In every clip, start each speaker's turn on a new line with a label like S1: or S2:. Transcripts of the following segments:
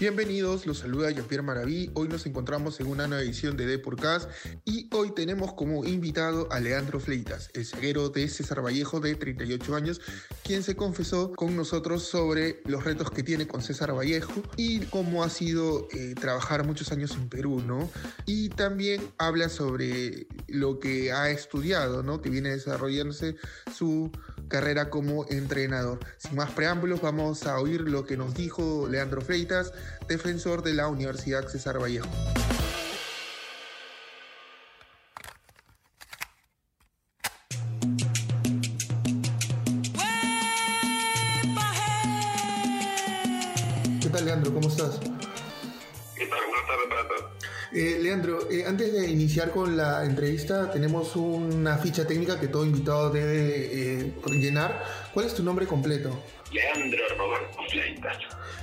S1: Bienvenidos, los saluda Jean-Pierre Maraví. Hoy nos encontramos en una nueva edición de Depurcast y hoy tenemos como invitado a Leandro Fleitas, el zaguero de César Vallejo de 38 años, quien se confesó con nosotros sobre los retos que tiene con César Vallejo y cómo ha sido eh, trabajar muchos años en Perú, ¿no? Y también habla sobre lo que ha estudiado, ¿no? Que viene desarrollándose su carrera como entrenador. Sin más preámbulos, vamos a oír lo que nos dijo Leandro Freitas, defensor de la Universidad César Vallejo. ¿Qué tal, Leandro? ¿Cómo estás? Eh, Leandro, eh, antes de iniciar con la entrevista, tenemos una ficha técnica que todo invitado debe eh, llenar. ¿Cuál es tu nombre completo?
S2: Leandro Roberto Fleitas,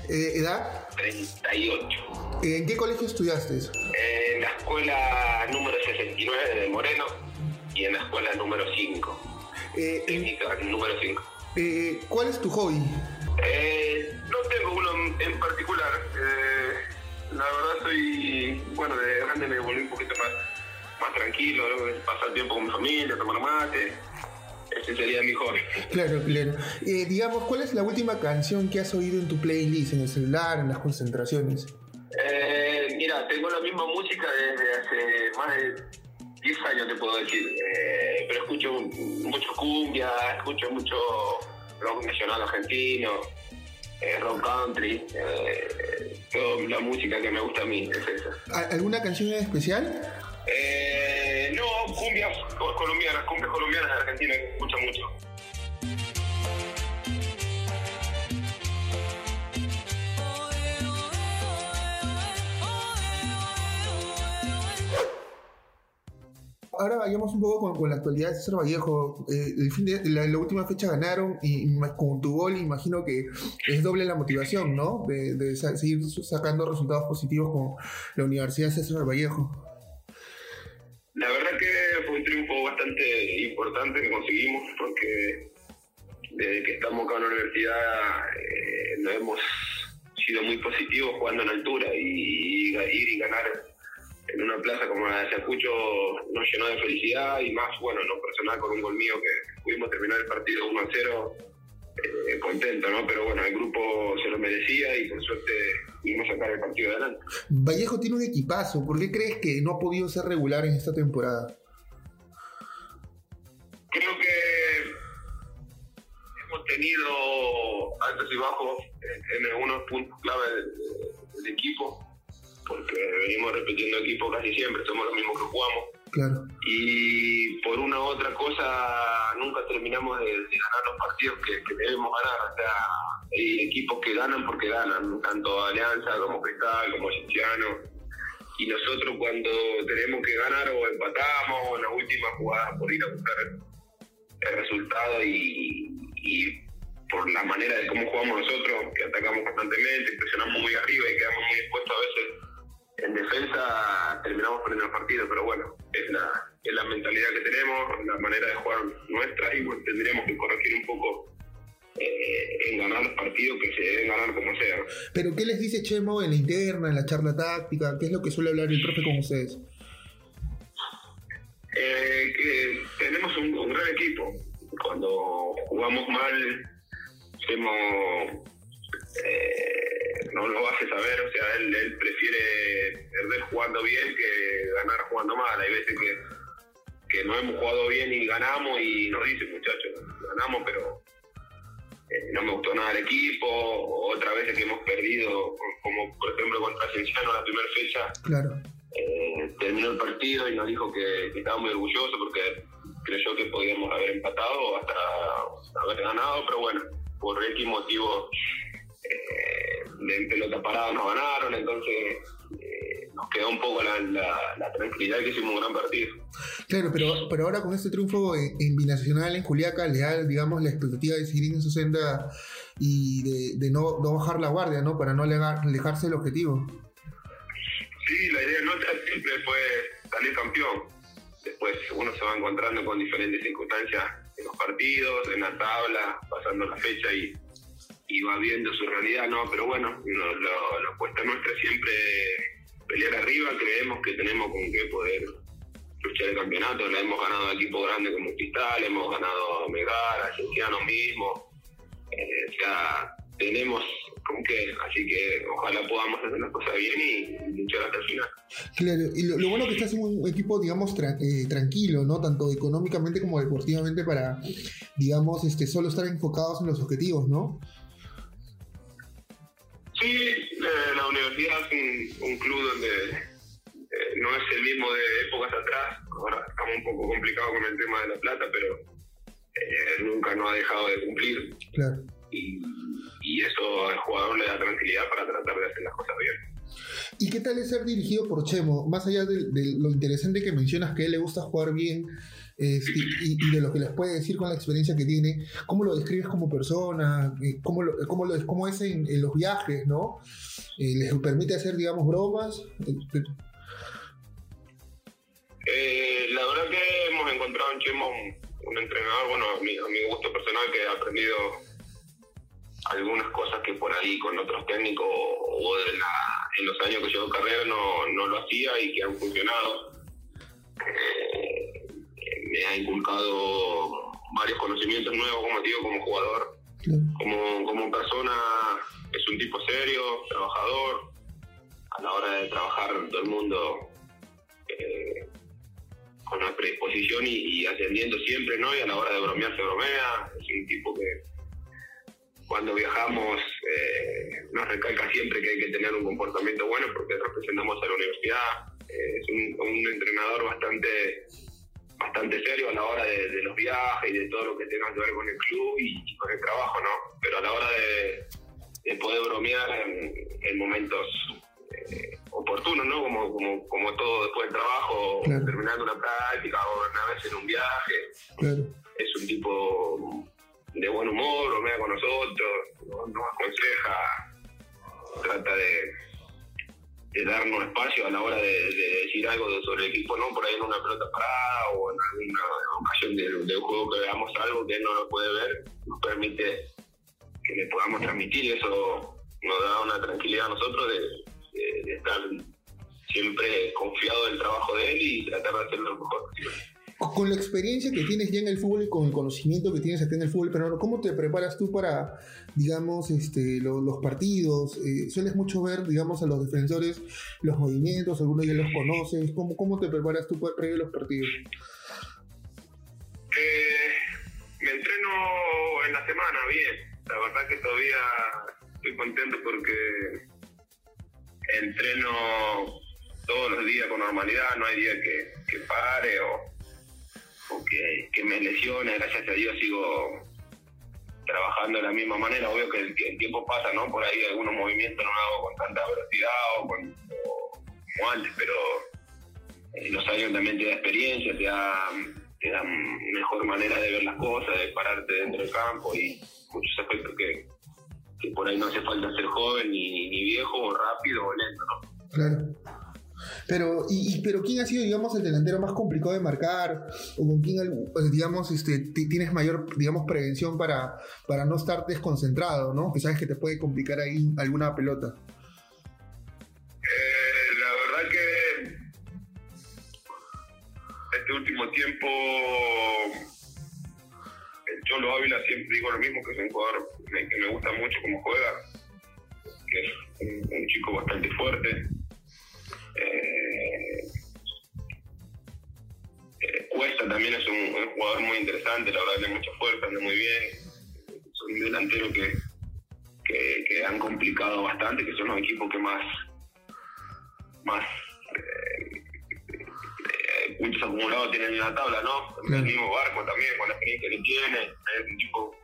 S1: Eh, ¿Edad?
S2: 38.
S1: ¿En qué colegio estudiaste?
S2: En la escuela número 69 de Moreno y en la escuela número 5,
S1: Eh,
S2: técnica número 5.
S1: eh, ¿Cuál es tu hobby?
S2: Eh, no tengo uno en particular. La verdad soy, bueno, de grande me volví un poquito más, más tranquilo, ¿no? pasar tiempo con mi familia, tomar mate. Ese sería mi hobby.
S1: Claro, claro. Eh, digamos, ¿cuál es la última canción que has oído en tu playlist, en el celular, en las concentraciones?
S2: Eh, mira, tengo la misma música desde hace más de 10 años, te puedo decir. Eh, pero escucho mucho cumbia, escucho mucho rock nacional argentino, eh, rock country. Eh, la música que me gusta a mí es esa.
S1: ¿A- ¿Alguna canción en especial?
S2: Eh, no, cumbias co- colombianas, cumbias colombianas de Argentina que escucho mucho.
S1: Ahora vayamos un poco con, la actualidad de César Vallejo. Eh, la, última fecha ganaron y con tu gol imagino que es doble la motivación, ¿no? De, de seguir sacando resultados positivos con la Universidad César Vallejo.
S2: La verdad que fue un triunfo bastante importante que conseguimos porque desde que estamos acá en la universidad eh, nos hemos sido muy positivos jugando en altura y, y y ganar en una plaza como la de Ayacucho nos llenó de felicidad y más, bueno, en lo personal con un gol mío que pudimos terminar el partido 1 a 0 eh, contento, ¿no? Pero bueno, el grupo se lo merecía y por suerte pudimos sacar el partido adelante.
S1: Vallejo tiene un equipazo. ¿Por qué crees que no ha podido ser regular en esta temporada?
S2: Creo que hemos tenido altos y bajos en, en algunos puntos clave del, del equipo, porque venimos repitiendo equipo casi siempre, somos los mismos que jugamos.
S1: Claro.
S2: Y por una u otra cosa nunca terminamos de, de ganar los partidos que, que debemos ganar. O sea, hay equipos que ganan porque ganan, tanto Alianza como Cristal, como Cinciano. Y nosotros cuando tenemos que ganar o empatamos en la última jugada por ir a buscar el resultado y, y por la manera de cómo jugamos nosotros, que atacamos constantemente, presionamos muy arriba y quedamos muy expuestos a veces en defensa, terminamos perdiendo el partido, pero bueno, es la, es la mentalidad que tenemos, la manera de jugar nuestra y bueno, tendríamos que corregir un poco eh, en ganar los partidos que se deben ganar como sea.
S1: ¿Pero qué les dice Chemo en la interna, en la charla táctica? ¿Qué es lo que suele hablar el profe con ustedes?
S2: Eh, que tenemos un, un gran equipo. Cuando jugamos mal, hemos, eh, no lo hace saber, o sea, él, él prefiere perder jugando bien que ganar jugando mal. Hay veces que, que no hemos jugado bien y ganamos y nos dice, muchachos, ganamos, pero eh, no me gustó nada el equipo. Otra vez que hemos perdido, como por ejemplo contra Cienciano la primera fecha,
S1: Claro.
S2: eh, terminó el partido y nos dijo que, que estaba muy orgulloso porque creyó que podíamos haber empatado o hasta haber ganado, pero bueno, por X motivo de pelota parada nos ganaron, entonces eh, nos quedó un poco la, la- la tranquilidad que hicimos un gran partido.
S1: Claro, pero, pero ahora con este triunfo en, en Binacional, en Juliaca, le da, digamos, la expectativa de seguir en su senda y de, de no, no bajar la guardia, ¿no? Para no alegar- alejarse del objetivo.
S2: Sí, la idea nuestra siempre fue salir campeón. Después uno se va encontrando con diferentes circunstancias en los partidos, en la tabla, pasando la fecha y, y va viendo su realidad, ¿no? Pero bueno, lo, lo, la apuesta nuestra siempre pelear arriba, creemos que tenemos con qué poder luchar el campeonato, le hemos ganado a equipos grandes como Cristal, hemos ganado a Megar, a mismo, eh, o sea, tenemos con qué, así que ojalá podamos hacer las cosas bien y luchar hasta el final.
S1: Claro, y lo, bueno que estás en un equipo, digamos, eh, tranquilo, ¿no? Tanto económicamente como deportivamente para, digamos, este, solo estar enfocados en los objetivos, ¿no?
S2: Sí, eh, la universidad es un, club donde eh, no es el mismo de épocas atrás. Ahora estamos un poco complicados con el tema de la plata, pero eh, nunca nos ha dejado de cumplir.
S1: Claro.
S2: Y, eso al jugador le da tranquilidad para tratar de hacer las cosas bien.
S1: ¿Y qué tal es ser dirigido por Chemo? Más allá de, de, lo interesante que mencionas que a él le gusta jugar bien, este, y, de lo que les puede decir con la experiencia que tiene, cómo lo describes como persona, eh, cómo, lo, cómo, lo, es en, los viajes, ¿no? Eh, ¿Les permite hacer, digamos, bromas?
S2: Eh, la verdad que hemos encontrado en Chemo un, entrenador, bueno, a mi, gusto personal, que ha aprendido algunas cosas que por ahí con otros técnicos o de la, en los años que llevo carrera no, no lo hacía y que han funcionado. Eh, me ha inculcado varios conocimientos nuevos, como digo, como jugador. Como, como persona es un tipo serio, trabajador. A la hora de trabajar todo el mundo eh, con la predisposición y, ascendiendo siempre, ¿no? Y a la hora de bromear se bromea. Es un tipo que cuando viajamos eh, nos recalca siempre que hay que tener un comportamiento bueno porque representamos a la universidad. Eh, es un entrenador bastante bastante serio a la hora de, los viajes y de todo lo que tenga que ver con el club y, con el trabajo, ¿no? Pero a la hora de, poder bromear en, momentos eh, oportunos, ¿no? Como, como, como todo después del trabajo, terminando una práctica o una vez en un viaje. Es un tipo de buen humor, bromea con nosotros, nos aconseja, trata de de darnos espacio a la hora de, decir algo sobre el equipo, ¿no? Por ahí en una pelota parada o en alguna ocasión de, un juego que veamos algo que él no lo puede ver, nos permite que le podamos transmitir eso nos da una tranquilidad a nosotros de, estar siempre confiado en el trabajo de él y tratar de hacerlo lo mejor posible
S1: con la experiencia que tienes ya en el fútbol y con el conocimiento que tienes aquí en el fútbol pero ¿cómo te preparas tú para, digamos, este, los partidos? Eh, ¿Sueles mucho ver, digamos, a los defensores los movimientos? ¿Algunos ya los conoces? ¿Cómo, cómo te preparas tú para los partidos?
S2: Eh, me entreno en la semana, bien. La verdad que todavía estoy contento porque entreno todos los días con normalidad, no hay día que pare o o que, me lesione, gracias a Dios sigo trabajando de la misma manera. Obvio que el, tiempo pasa, ¿no? Por ahí algunos movimientos no hago con tanta velocidad o, con, como antes, pero eh, los años también te da experiencia, te da, mejor manera de ver las cosas, de pararte dentro del campo y muchos aspectos que, que por ahí no hace falta ser joven ni, ni viejo o rápido o lento, ¿no?
S1: Claro. Pero, y, pero ¿quién ha sido, digamos, el delantero más complicado de marcar? ¿O con quién, pues, digamos, este, tienes mayor, digamos, prevención para, para no estar desconcentrado, ¿no? Que sabes que te puede complicar ahí alguna pelota.
S2: Eh, la verdad que este último tiempo el Cholo Ávila siempre digo lo mismo, que es un jugador que me gusta mucho como juega, que es un chico bastante fuerte eh, eh, Cuesta también es un, jugador muy interesante, la verdad tiene mucha fuerza, anda muy bien. Es un delantero que, que, han complicado bastante, que son los equipos que más, más eh, puntos acumulados tienen en la tabla, ¿no? El mismo barco también, con la experiencia que tiene, es un equipo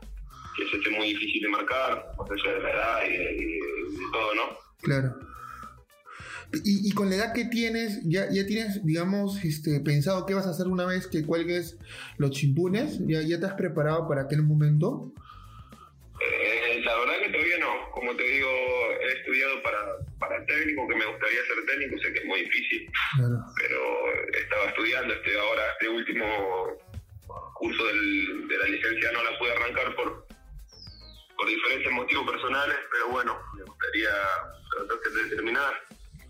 S2: que se hace muy difícil de marcar, por allá de la edad y, y de todo, ¿no?
S1: Claro. Y, con la edad que tienes, ya, ya tienes, digamos, este, pensado qué vas a hacer una vez que cuelgues los chimpunes, ya, ya te has preparado para aquel momento.
S2: Eh, la verdad que todavía no, como te digo, he estudiado para, para técnico, que me gustaría ser técnico, sé que es muy difícil, pero estaba estudiando, este, ahora este último curso del, de la licencia no la pude arrancar por, por diferentes motivos personales, pero bueno, me gustaría tratar de terminar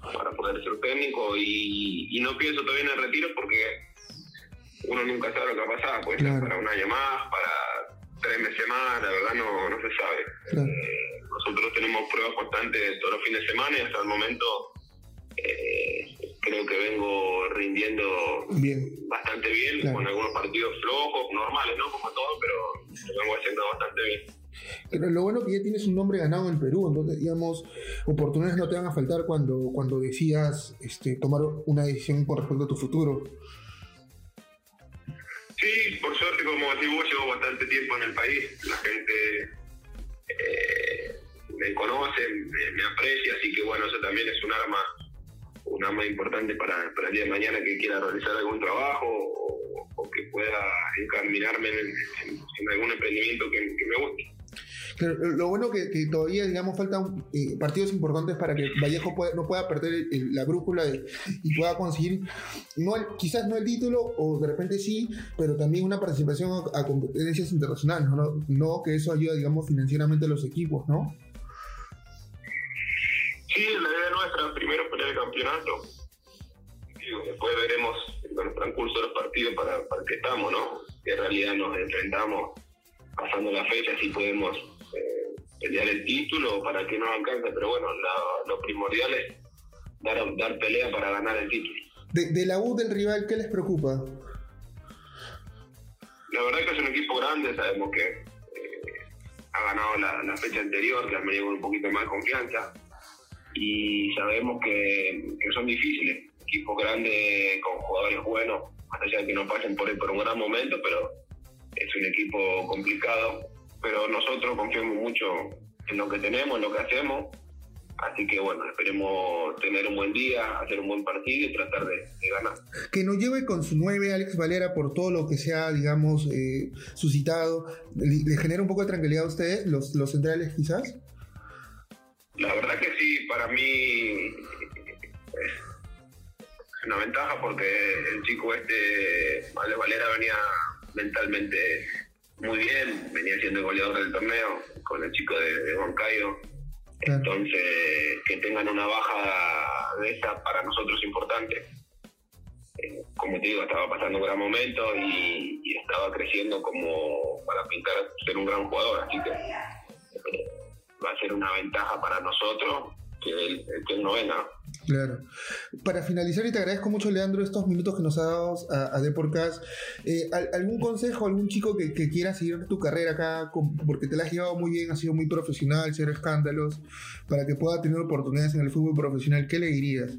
S2: para poder ser técnico y, no pienso todavía en el retiro porque uno nunca sabe lo que va a pasar, pues para un año más, para tres meses más, la verdad no, no se sabe. Eh, nosotros tenemos pruebas constantes todos los fines de semana y hasta el momento eh, creo que vengo rindiendo bastante bien, con algunos partidos flojos, normales, ¿no? Como todo, pero lo vengo haciendo bastante bien.
S1: Pero lo bueno que ya tienes un nombre ganado en Perú, entonces, digamos, oportunidades no te van a faltar cuando, cuando decidas este, tomar una decisión con respecto a tu futuro.
S2: Sí, por suerte, como decís vos, llevo bastante tiempo en el país. La gente eh, me conoce, me, aprecia, así que bueno, eso también es un arma un arma importante para, para el día de mañana que quiera realizar algún trabajo o, que pueda encaminarme en, algún emprendimiento que me guste
S1: lo bueno que, que todavía, digamos, faltan eh, partidos importantes para que Vallejo no pueda perder la brújula y pueda conseguir, no quizás no el título, o de repente sí, pero también una participación a, competencias internacionales, ¿no? Que eso ayuda, digamos, financieramente a los equipos, ¿no?
S2: Sí, la idea nuestra, primero pelear el campeonato. Después veremos en el transcurso de los partidos para, para que estamos, ¿no? Que en realidad nos enfrentamos pasando la fecha, si podemos pelear el título para que no alcance, pero bueno, lo primordial es dar, dar pelea para ganar el título.
S1: De, la U del rival, ¿qué les preocupa?
S2: La verdad que es un equipo grande, sabemos que eh, ha ganado la, fecha anterior, que ha venido con un poquito más de confianza, y sabemos que, son difíciles, equipos grandes con jugadores buenos, más allá de que no pasen por, por un gran momento, pero es un equipo complicado pero nosotros confiamos mucho en lo que tenemos, en lo que hacemos. Así que bueno, esperemos tener un buen día, hacer un buen partido y tratar de, ganar.
S1: Que nos lleve con su 9 Alex Valera por todo lo que se ha, digamos, eh, suscitado. ¿Le, genera un poco de tranquilidad a ustedes, los, los centrales quizás?
S2: La verdad que sí, para mí es una ventaja porque el chico este, Alex Valera, venía mentalmente muy bien, venía siendo goleador del torneo con el chico de, de Entonces, que tengan una baja de esa para nosotros es importante. Eh, como te digo, estaba pasando un gran momento y, estaba creciendo como para pintar ser un gran jugador, así que eh, va a ser una ventaja para nosotros que él, que no venga.
S1: Claro. Para finalizar, y te agradezco mucho, Leandro, estos minutos que nos ha dado a, a Deporcast. Eh, ¿Algún consejo, algún chico que, quiera seguir tu carrera acá, porque te la has llevado muy bien, has sido muy profesional, cero escándalos, para que pueda tener oportunidades en el fútbol profesional, ¿qué le dirías?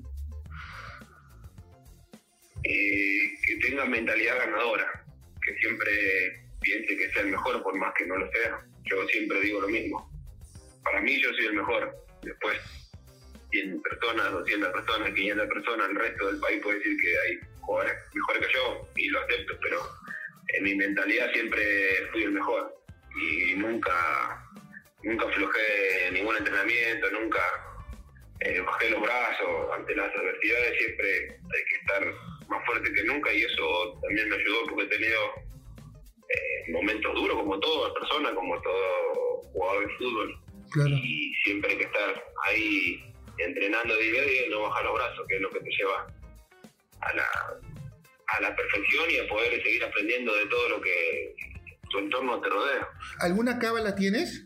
S2: Eh, que tenga mentalidad ganadora, que siempre piense que sea el mejor, por más que no lo sea. Yo siempre digo lo mismo. Para mí, yo soy el mejor. Después 100 personas, 200 personas, 500 personas, el resto del país puede decir que hay jugadores mejores que yo y lo acepto, pero en mi mentalidad siempre fui el mejor y nunca nunca aflojé ningún entrenamiento, nunca eh, bajé los brazos ante las adversidades, siempre hay que estar más fuerte que nunca y eso también me ayudó porque he tenido eh, momentos duros como toda persona, como todo jugador de fútbol. Y siempre hay que estar ahí entrenando día a día y no bajar los brazos, que es lo que te lleva a la, a la perfección y a poder seguir aprendiendo de todo lo que tu entorno te rodea.
S1: ¿Alguna cábala tienes?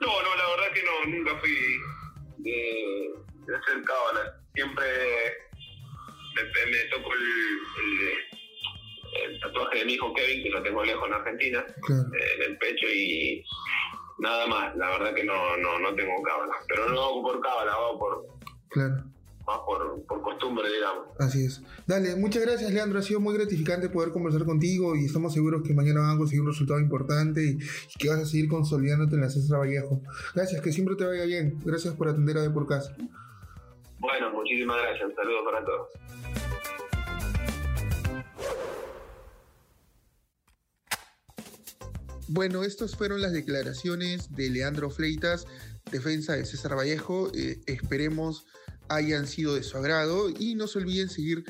S2: No, no, la verdad que no, nunca fui de, hacer cábala. Siempre me, tocó el, el, tatuaje de mi hijo Kevin, que lo tengo lejos en Argentina, en el pecho y nada más, la verdad que no, no, no tengo cábala. Pero no hago por cábala, hago por.
S1: Claro.
S2: Más por, por, costumbre, digamos.
S1: Así es. Dale, muchas gracias, Leandro. Ha sido muy gratificante poder conversar contigo y estamos seguros que mañana van a conseguir un resultado importante y, que vas a seguir consolidándote en la César Vallejo. Gracias, que siempre te vaya bien. Gracias por atender a por Casa.
S2: Bueno, muchísimas gracias. Un saludo para todos.
S1: Bueno, estas fueron las declaraciones de Leandro Fleitas, defensa de César Vallejo. Eh, esperemos hayan sido de su agrado y no se olviden seguir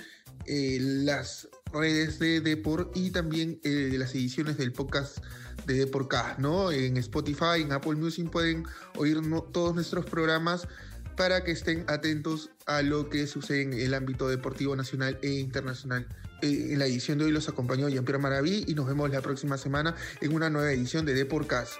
S1: eh, las redes de Deport y también eh, las ediciones del podcast de Deporcast, ¿no? En Spotify, en Apple Music pueden oír todos nuestros programas para que estén atentos a lo que sucede en el ámbito deportivo nacional e internacional. Eh, en la edición de hoy los acompañó Jean-Pierre Maraví y nos vemos la próxima semana en una nueva edición de Deporcast.